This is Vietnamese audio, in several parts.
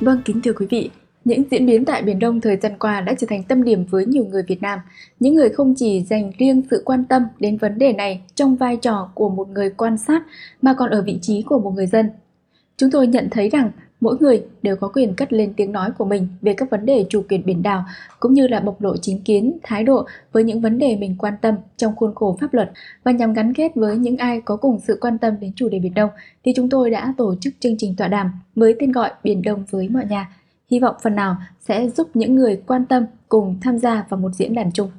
Vâng, kính thưa quý vị, những diễn biến tại Biển Đông thời gian qua đã trở thành tâm điểm với nhiều người Việt Nam. Những người không chỉ dành riêng sự quan tâm đến vấn đề này trong vai trò của một người quan sát mà còn ở vị trí của một người dân. Chúng tôi nhận thấy rằng mỗi người đều có quyền cất lên tiếng nói của mình về các vấn đề chủ quyền biển đảo cũng như là bộc lộ chính kiến, thái độ với những vấn đề mình quan tâm trong khuôn khổ pháp luật và nhằm gắn kết với những ai có cùng sự quan tâm đến chủ đề Biển Đông thì chúng tôi đã tổ chức chương trình tọa đàm với tên gọi Biển Đông với mọi nhà. Hy vọng phần nào sẽ giúp những người quan tâm cùng tham gia vào một diễn đàn chung.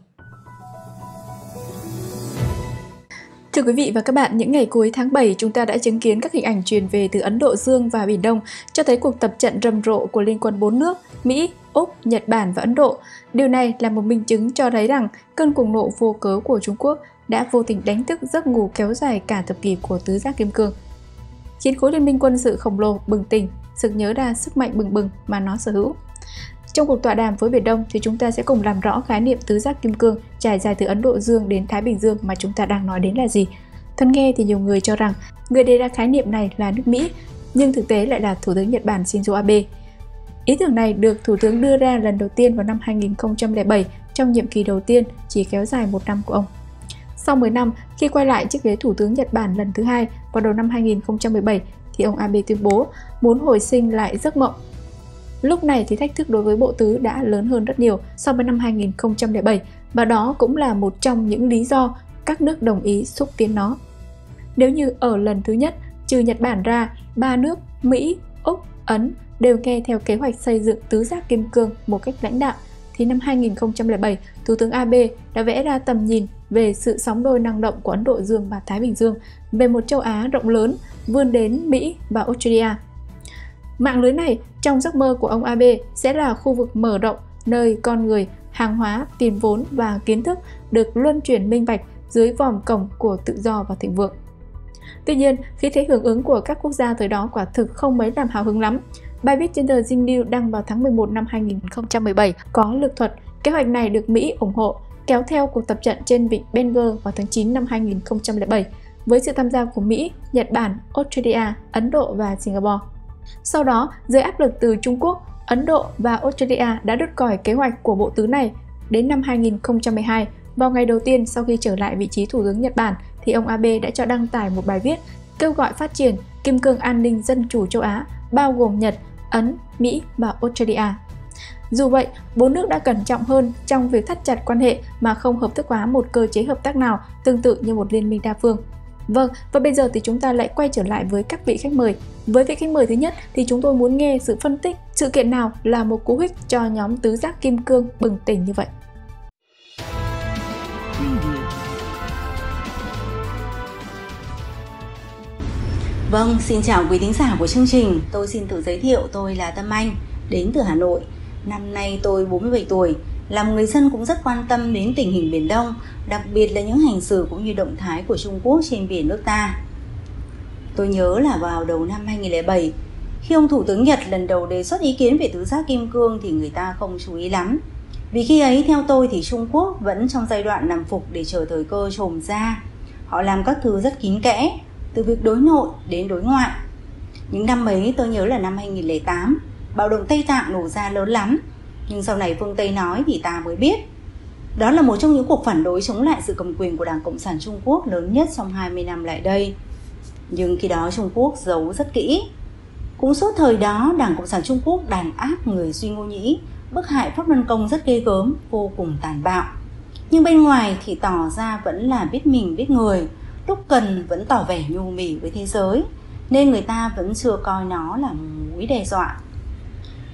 Thưa quý vị và các bạn, những ngày cuối tháng 7 chúng ta đã chứng kiến các hình ảnh truyền về từ Ấn Độ Dương và Biển Đông cho thấy cuộc tập trận rầm rộ của Liên quân bốn nước Mỹ, Úc, Nhật Bản và Ấn Độ. Điều này là một minh chứng cho thấy rằng cơn cuồng nộ vô cớ của Trung Quốc đã vô tình đánh thức giấc ngủ kéo dài cả thập kỷ của tứ giác kim cương, khiến khối liên minh quân sự khổng lồ bừng tỉnh, sực nhớ ra sức mạnh bừng bừng mà nó sở hữu. Trong cuộc tọa đàm với Biển Đông thì chúng ta sẽ cùng làm rõ khái niệm tứ giác kim cương trải dài từ Ấn Độ Dương đến Thái Bình Dương mà chúng ta đang nói đến là gì. Thân nghe thì nhiều người cho rằng người đề ra khái niệm này là nước Mỹ, nhưng thực tế lại là Thủ tướng Nhật Bản Shinzo Abe. Ý tưởng này được Thủ tướng đưa ra lần đầu tiên vào năm 2007 trong nhiệm kỳ đầu tiên chỉ kéo dài một năm của ông. Sau 10 năm, khi quay lại chiếc ghế Thủ tướng Nhật Bản lần thứ hai vào đầu năm 2017, thì ông Abe tuyên bố muốn hồi sinh lại giấc mộng Lúc này thì thách thức đối với bộ tứ đã lớn hơn rất nhiều so với năm 2007 và đó cũng là một trong những lý do các nước đồng ý xúc tiến nó. Nếu như ở lần thứ nhất, trừ Nhật Bản ra, ba nước Mỹ, Úc, Ấn đều nghe theo kế hoạch xây dựng tứ giác kim cương một cách lãnh đạo, thì năm 2007, Thủ tướng Abe đã vẽ ra tầm nhìn về sự sóng đôi năng động của Ấn Độ Dương và Thái Bình Dương, về một châu Á rộng lớn vươn đến Mỹ và Australia. Mạng lưới này trong giấc mơ của ông Abe sẽ là khu vực mở rộng nơi con người, hàng hóa, tiền vốn và kiến thức được luân chuyển minh bạch dưới vòm cổng của tự do và thịnh vượng. Tuy nhiên, khi thế hưởng ứng của các quốc gia thời đó quả thực không mấy làm hào hứng lắm. Bài viết trên tờ Dinh News đăng vào tháng 11 năm 2017 có lực thuật. Kế hoạch này được Mỹ ủng hộ, kéo theo cuộc tập trận trên vịnh Bengal vào tháng 9 năm 2007 với sự tham gia của Mỹ, Nhật Bản, Australia, Ấn Độ và Singapore. Sau đó, dưới áp lực từ Trung Quốc, Ấn Độ và Australia đã đứt còi kế hoạch của bộ tứ này. Đến năm 2012, vào ngày đầu tiên sau khi trở lại vị trí Thủ tướng Nhật Bản, thì ông Abe đã cho đăng tải một bài viết kêu gọi phát triển kim cương an ninh dân chủ châu Á, bao gồm Nhật, Ấn, Mỹ và Australia. Dù vậy, bốn nước đã cẩn trọng hơn trong việc thắt chặt quan hệ mà không hợp thức hóa một cơ chế hợp tác nào tương tự như một liên minh đa phương. Vâng, và bây giờ thì chúng ta lại quay trở lại với các vị khách mời. Với vị khách mời thứ nhất thì chúng tôi muốn nghe sự phân tích sự kiện nào là một cú hích cho nhóm tứ giác kim cương bừng tỉnh như vậy. Vâng, xin chào quý thính giả của chương trình. Tôi xin tự giới thiệu tôi là Tâm Anh, đến từ Hà Nội. Năm nay tôi 47 tuổi, làm người dân cũng rất quan tâm đến tình hình Biển Đông, đặc biệt là những hành xử cũng như động thái của Trung Quốc trên biển nước ta. Tôi nhớ là vào đầu năm 2007, khi ông Thủ tướng Nhật lần đầu đề xuất ý kiến về tứ giác kim cương thì người ta không chú ý lắm. Vì khi ấy theo tôi thì Trung Quốc vẫn trong giai đoạn nằm phục để chờ thời cơ trồm ra. Họ làm các thứ rất kín kẽ, từ việc đối nội đến đối ngoại. Những năm ấy tôi nhớ là năm 2008, bạo động Tây Tạng nổ ra lớn lắm nhưng sau này phương Tây nói thì ta mới biết. Đó là một trong những cuộc phản đối chống lại sự cầm quyền của Đảng Cộng sản Trung Quốc lớn nhất trong 20 năm lại đây. Nhưng khi đó Trung Quốc giấu rất kỹ. Cũng suốt thời đó, Đảng Cộng sản Trung Quốc đàn áp người duy ngô nhĩ, bức hại Pháp Luân Công rất ghê gớm, vô cùng tàn bạo. Nhưng bên ngoài thì tỏ ra vẫn là biết mình biết người, lúc cần vẫn tỏ vẻ nhu mì với thế giới, nên người ta vẫn chưa coi nó là mối đe dọa.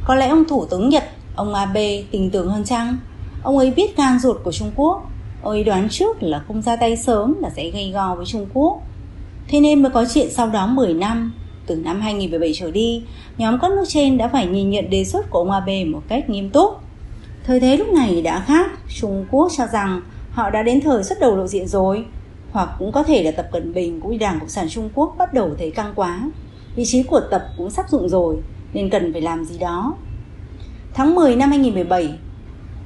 Có lẽ ông Thủ tướng Nhật Ông Abe tình tưởng hơn chăng? Ông ấy biết gan ruột của Trung Quốc. Ông ấy đoán trước là không ra tay sớm là sẽ gây gò với Trung Quốc. Thế nên mới có chuyện sau đó 10 năm, từ năm 2017 trở đi, nhóm các nước trên đã phải nhìn nhận đề xuất của ông Abe một cách nghiêm túc. Thời thế lúc này đã khác, Trung Quốc cho rằng họ đã đến thời xuất đầu lộ diện rồi, hoặc cũng có thể là Tập Cận Bình cũng như Đảng Cộng sản Trung Quốc bắt đầu thấy căng quá. Vị trí của Tập cũng sắp dụng rồi, nên cần phải làm gì đó Tháng 10 năm 2017,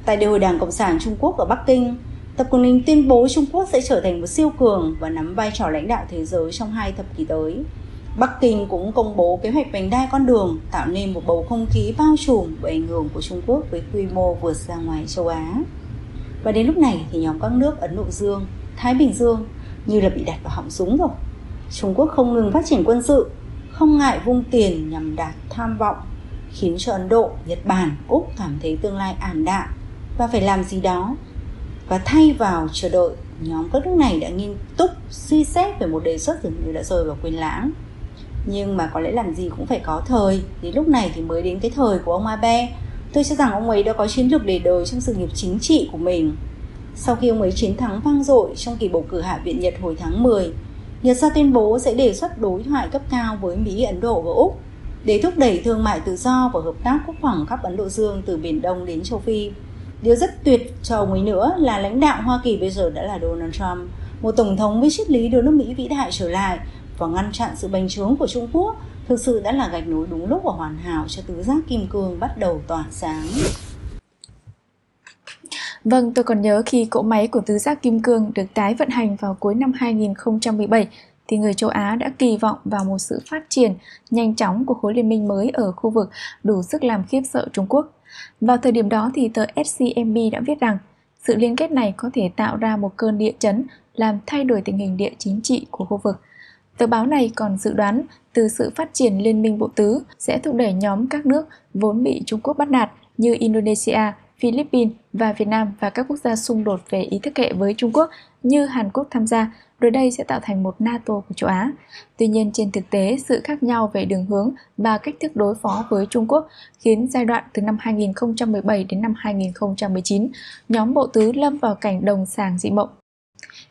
tại Đại hội Đảng Cộng sản Trung Quốc ở Bắc Kinh, Tập Cận Bình tuyên bố Trung Quốc sẽ trở thành một siêu cường và nắm vai trò lãnh đạo thế giới trong hai thập kỷ tới. Bắc Kinh cũng công bố kế hoạch vành đai con đường tạo nên một bầu không khí bao trùm bởi ảnh hưởng của Trung Quốc với quy mô vượt ra ngoài châu Á. Và đến lúc này thì nhóm các nước Ấn Độ Dương, Thái Bình Dương như là bị đặt vào họng súng rồi. Trung Quốc không ngừng phát triển quân sự, không ngại vung tiền nhằm đạt tham vọng, khiến cho Ấn Độ, Nhật Bản, Úc cảm thấy tương lai ảm đạm. Và phải làm gì đó. Và thay vào chờ đợi, nhóm các nước này đã nghiêm túc suy xét về một đề xuất dường như đã rơi vào quên lãng. Nhưng mà có lẽ làm gì cũng phải có thời đến lúc này thì mới đến cái thời của ông Abe. Tôi cho rằng ông ấy đã có chiến lược để đời trong sự nghiệp chính trị của mình. Sau khi ông ấy chiến thắng vang dội trong kỳ bầu cử Hạ viện Nhật hồi tháng 10 Nhật ra tuyên bố sẽ đề xuất đối thoại cấp cao với Mỹ, Ấn Độ và Úc để thúc đẩy thương mại tự do và hợp tác quốc phòng khắp Ấn Độ Dương từ Biển Đông đến châu Phi. Điều rất tuyệt cho ông ấy nữa là lãnh đạo Hoa Kỳ bây giờ đã là Donald Trump, một tổng thống với triết lý đưa nước Mỹ vĩ đại trở lại và ngăn chặn sự bành trướng của Trung Quốc thực sự đã là gạch nối đúng lúc và hoàn hảo cho tứ giác kim cương bắt đầu tỏa sáng. Vâng, tôi còn nhớ khi cỗ máy của tứ giác kim cương được tái vận hành vào cuối năm 2017 thì người châu Á đã kỳ vọng vào một sự phát triển nhanh chóng của khối liên minh mới ở khu vực đủ sức làm khiếp sợ Trung Quốc. Vào thời điểm đó thì tờ scmb đã viết rằng sự liên kết này có thể tạo ra một cơn địa chấn làm thay đổi tình hình địa chính trị của khu vực. Tờ báo này còn dự đoán từ sự phát triển liên minh bộ tứ sẽ thúc đẩy nhóm các nước vốn bị Trung Quốc bắt nạt như Indonesia, Philippines và Việt Nam và các quốc gia xung đột về ý thức hệ với Trung Quốc như Hàn Quốc tham gia, rồi đây sẽ tạo thành một NATO của châu Á. Tuy nhiên trên thực tế, sự khác nhau về đường hướng và cách thức đối phó với Trung Quốc khiến giai đoạn từ năm 2017 đến năm 2019, nhóm bộ tứ lâm vào cảnh đồng sàng dị mộng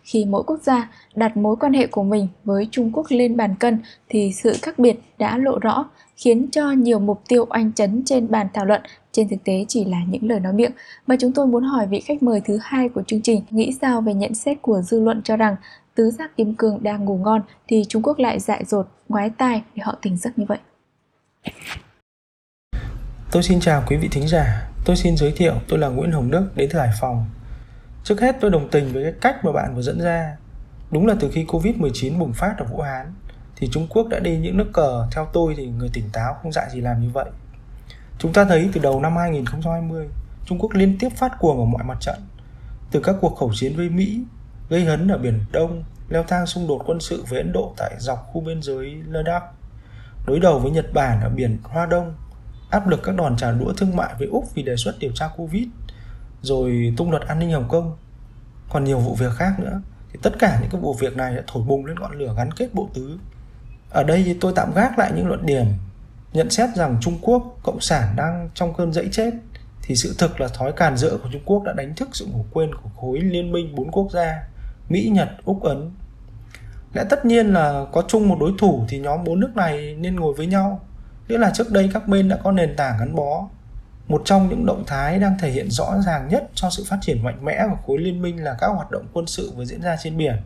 khi mỗi quốc gia đặt mối quan hệ của mình với Trung Quốc lên bàn cân thì sự khác biệt đã lộ rõ, khiến cho nhiều mục tiêu oanh chấn trên bàn thảo luận trên thực tế chỉ là những lời nói miệng. Và chúng tôi muốn hỏi vị khách mời thứ hai của chương trình nghĩ sao về nhận xét của dư luận cho rằng tứ giác kim cương đang ngủ ngon thì Trung Quốc lại dại dột, ngoái tai để họ tỉnh giấc như vậy. Tôi xin chào quý vị thính giả. Tôi xin giới thiệu tôi là Nguyễn Hồng Đức đến từ Hải Phòng. Trước hết tôi đồng tình với cái cách mà bạn vừa dẫn ra. Đúng là từ khi Covid-19 bùng phát ở Vũ Hán thì Trung Quốc đã đi những nước cờ theo tôi thì người tỉnh táo không dại gì làm như vậy. Chúng ta thấy từ đầu năm 2020, Trung Quốc liên tiếp phát cuồng ở mọi mặt trận. Từ các cuộc khẩu chiến với Mỹ, gây hấn ở Biển Đông, leo thang xung đột quân sự với Ấn Độ tại dọc khu biên giới Ladakh, đối đầu với Nhật Bản ở biển Hoa Đông, áp lực các đòn trả đũa thương mại với Úc vì đề xuất điều tra Covid – rồi tung luật an ninh Hồng Kông còn nhiều vụ việc khác nữa thì tất cả những cái vụ việc này đã thổi bùng lên ngọn lửa gắn kết bộ tứ ở đây thì tôi tạm gác lại những luận điểm nhận xét rằng Trung Quốc cộng sản đang trong cơn dẫy chết thì sự thực là thói càn rỡ của Trung Quốc đã đánh thức sự ngủ quên của khối liên minh bốn quốc gia Mỹ, Nhật, Úc, Ấn. Lẽ tất nhiên là có chung một đối thủ thì nhóm bốn nước này nên ngồi với nhau. Nghĩa là trước đây các bên đã có nền tảng gắn bó một trong những động thái đang thể hiện rõ ràng nhất cho sự phát triển mạnh mẽ của khối liên minh là các hoạt động quân sự vừa diễn ra trên biển.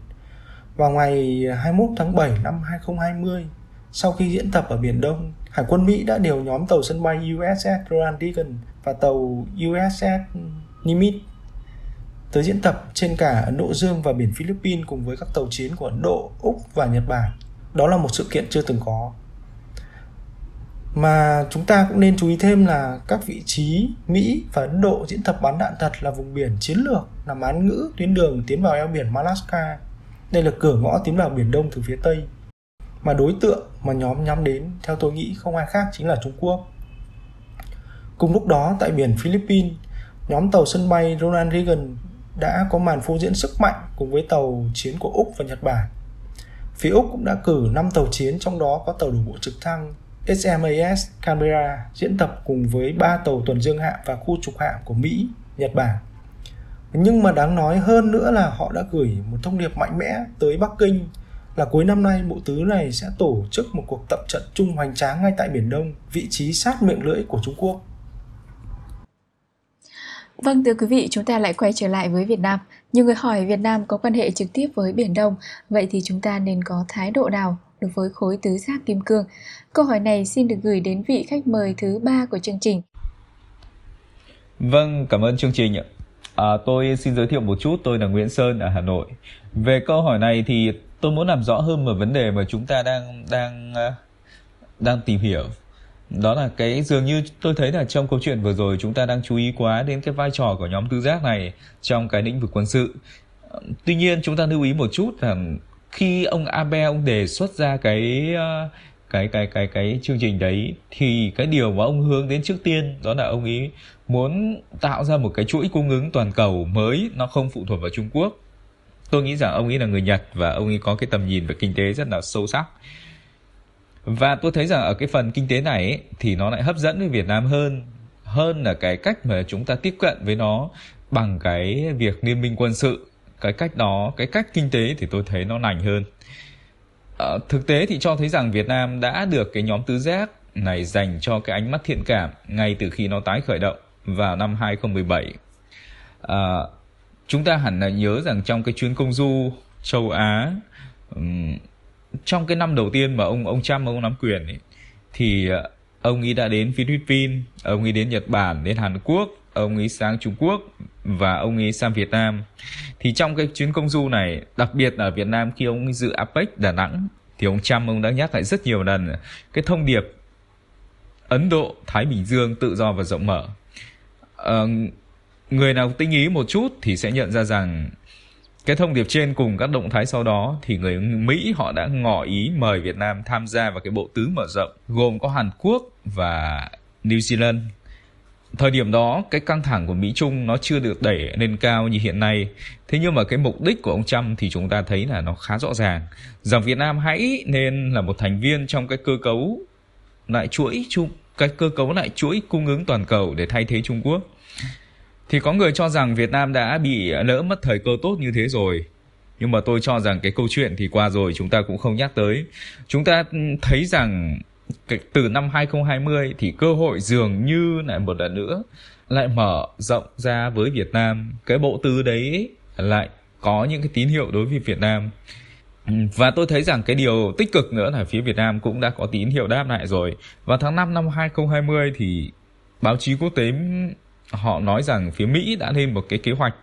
Vào ngày 21 tháng 7 năm 2020, sau khi diễn tập ở Biển Đông, Hải quân Mỹ đã điều nhóm tàu sân bay USS Ronald Reagan và tàu USS Nimitz tới diễn tập trên cả Ấn Độ Dương và biển Philippines cùng với các tàu chiến của Ấn Độ, Úc và Nhật Bản. Đó là một sự kiện chưa từng có mà chúng ta cũng nên chú ý thêm là các vị trí Mỹ và Ấn Độ diễn tập bắn đạn thật là vùng biển chiến lược nằm án ngữ tuyến đường tiến vào eo biển Malaska. Đây là cửa ngõ tiến vào Biển Đông từ phía Tây. Mà đối tượng mà nhóm nhắm đến theo tôi nghĩ không ai khác chính là Trung Quốc. Cùng lúc đó tại biển Philippines, nhóm tàu sân bay Ronald Reagan đã có màn phô diễn sức mạnh cùng với tàu chiến của Úc và Nhật Bản. Phía Úc cũng đã cử 5 tàu chiến trong đó có tàu đổ bộ trực thăng HMAS Canberra diễn tập cùng với ba tàu tuần dương hạm và khu trục hạm của Mỹ, Nhật Bản. Nhưng mà đáng nói hơn nữa là họ đã gửi một thông điệp mạnh mẽ tới Bắc Kinh là cuối năm nay bộ tứ này sẽ tổ chức một cuộc tập trận chung hoành tráng ngay tại Biển Đông, vị trí sát miệng lưỡi của Trung Quốc. Vâng thưa quý vị, chúng ta lại quay trở lại với Việt Nam. Nhiều người hỏi Việt Nam có quan hệ trực tiếp với Biển Đông, vậy thì chúng ta nên có thái độ nào đối với khối tứ giác kim cương? Câu hỏi này xin được gửi đến vị khách mời thứ ba của chương trình. Vâng, cảm ơn chương trình ạ. À, tôi xin giới thiệu một chút, tôi là Nguyễn Sơn ở Hà Nội. Về câu hỏi này thì tôi muốn làm rõ hơn một vấn đề mà chúng ta đang đang à, đang tìm hiểu đó là cái dường như tôi thấy là trong câu chuyện vừa rồi chúng ta đang chú ý quá đến cái vai trò của nhóm tứ giác này trong cái lĩnh vực quân sự tuy nhiên chúng ta lưu ý một chút rằng khi ông Abe ông đề xuất ra cái ờ, cái cái cái cái chương trình đấy thì cái điều mà ông hướng đến trước tiên đó là ông ý muốn tạo ra một cái chuỗi cung ứng toàn cầu mới nó không phụ thuộc vào Trung Quốc. Tôi nghĩ rằng ông ấy là người Nhật và ông ấy có cái tầm nhìn về kinh tế rất là sâu sắc. Và tôi thấy rằng ở cái phần kinh tế này ấy, thì nó lại hấp dẫn với Việt Nam hơn hơn là cái cách mà chúng ta tiếp cận với nó bằng cái việc liên minh quân sự cái cách đó cái cách kinh tế thì tôi thấy nó lành hơn. À, thực tế thì cho thấy rằng Việt Nam đã được cái nhóm tứ giác này dành cho cái ánh mắt thiện cảm ngay từ khi nó tái khởi động vào năm 2017 à, ờ, chúng ta hẳn là nhớ rằng trong cái chuyến công du châu Á um, trong cái năm đầu tiên mà ông ông Trump ông nắm quyền ấy, thì ờ, ông ấy đã đến Philippines, ông ấy đến Nhật Bản, đến Hàn Quốc, ông ấy sang Trung Quốc và ông ấy sang Việt Nam. Thì trong cái chuyến công du này, đặc biệt là ở Việt Nam khi ông ấy dự APEC Đà Nẵng thì ông Trump ông đã nhắc lại rất nhiều lần cái thông điệp Ấn Độ, Thái Bình Dương tự do và rộng mở. À, người nào tinh ý một chút thì sẽ nhận ra rằng cái thông điệp trên cùng các động thái sau đó thì người Mỹ họ đã ngỏ ý mời Việt Nam tham gia vào cái bộ tứ mở rộng gồm có Hàn Quốc và New Zealand. Thời điểm đó, cái căng thẳng của Mỹ Trung nó chưa được đẩy lên cao như hiện nay. Thế nhưng mà cái mục đích của ông Trump thì chúng ta thấy là nó khá rõ ràng. Rằng Việt Nam hãy nên là một thành viên trong cái cơ cấu lại chuỗi chung cái cơ cấu lại chuỗi cung ứng toàn cầu để thay thế Trung Quốc thì có người cho rằng Việt Nam đã bị lỡ mất thời cơ tốt như thế rồi nhưng mà tôi cho rằng cái câu chuyện thì qua rồi, chúng ta cũng không nhắc tới chúng ta thấy rằng từ năm 2020 thì cơ hội dường như lại một lần nữa lại mở rộng ra với Việt Nam. Cái bộ tứ đấy lại có những cái tín hiệu đối với Việt Nam. Ừ, và tôi thấy rằng cái điều tích cực nữa là phía Việt Nam cũng đã có tín hiệu đáp lại rồi. Vào tháng 5 năm 2020 thì báo chí quốc tế họ nói rằng phía Mỹ đã lên một cái kế hoạch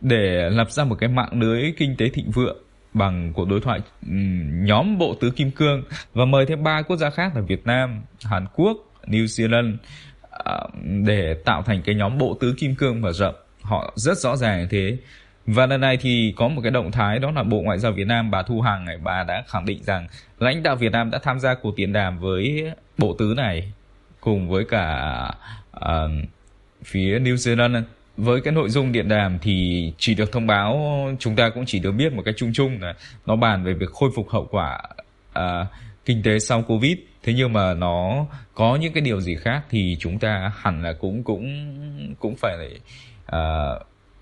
để lập ra một cái mạng lưới kinh tế thịnh vượng bằng cuộc đối thoại nhóm bộ tứ kim cương và mời thêm ba quốc gia khác là Việt Nam, Hàn Quốc, New Zealand à, để tạo thành cái nhóm bộ tứ kim cương mở rộng. Họ rất rõ ràng như thế. Và lần này thì có một cái động thái đó là Bộ Ngoại giao Việt Nam bà Thu Hằng này bà đã khẳng định rằng lãnh đạo Việt Nam đã tham gia cuộc điện đàm với bộ tứ này cùng với cả uh, phía New Zealand với cái nội dung điện đàm thì chỉ được thông báo chúng ta cũng chỉ được biết một cái chung chung là nó bàn về việc khôi phục hậu quả à, kinh tế sau covid. Thế nhưng mà nó có những cái điều gì khác thì chúng ta hẳn là cũng cũng cũng phải à,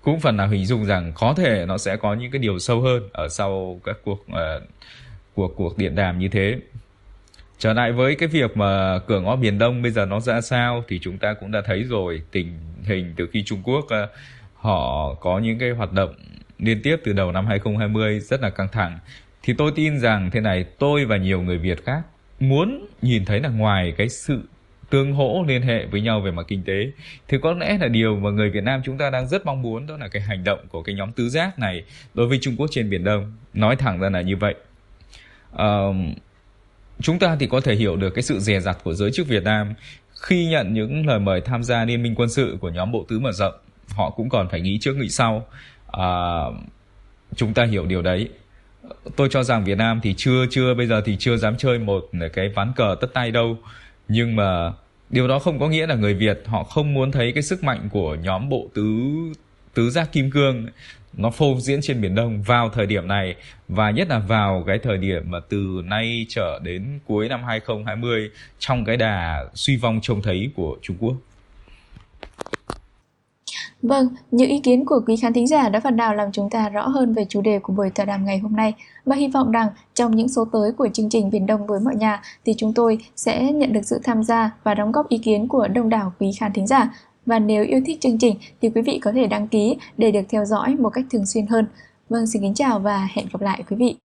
cũng phần nào hình dung rằng có thể nó sẽ có những cái điều sâu hơn ở sau các cuộc à, cuộc cuộc điện đàm như thế trở lại với cái việc mà cửa ngõ biển đông bây giờ nó ra sao thì chúng ta cũng đã thấy rồi tình hình từ khi Trung Quốc ờ, họ có những cái hoạt động liên tiếp từ đầu năm 2020 rất là căng thẳng. Thì tôi tin rằng thế này tôi và nhiều người Việt khác muốn nhìn thấy là ngoài cái sự tương hỗ liên hệ với nhau về mặt kinh tế thì có lẽ là điều mà người Việt Nam chúng ta đang rất mong muốn đó là cái hành động của cái nhóm tứ giác này đối với Trung Quốc trên biển Đông. Nói thẳng ra là như vậy. Uh, chúng ta thì có thể hiểu được cái sự dè dặt của giới chức Việt Nam khi nhận những lời mời tham gia liên minh quân sự của nhóm bộ tứ mở rộng. Họ cũng còn phải nghĩ trước nghĩ sau. À, chúng ta hiểu điều đấy. Tôi cho rằng Việt Nam thì chưa chưa bây giờ thì chưa dám chơi một cái ván cờ tất tay đâu. Nhưng mà điều đó không có nghĩa là người Việt họ không muốn thấy cái sức mạnh của nhóm bộ tứ tứ giác kim cương nó phô diễn trên biển Đông vào thời điểm này và nhất là vào cái thời điểm mà từ nay trở đến cuối năm 2020 trong cái đà suy vong trông thấy của Trung Quốc. Vâng, những ý kiến của quý khán thính giả đã phần nào làm chúng ta rõ hơn về chủ đề của buổi tọa đàm ngày hôm nay và hy vọng rằng trong những số tới của chương trình Biển Đông với mọi nhà thì chúng tôi sẽ nhận được sự tham gia và đóng góp ý kiến của đông đảo quý khán thính giả và nếu yêu thích chương trình thì quý vị có thể đăng ký để được theo dõi một cách thường xuyên hơn. Vâng, xin kính chào và hẹn gặp lại quý vị.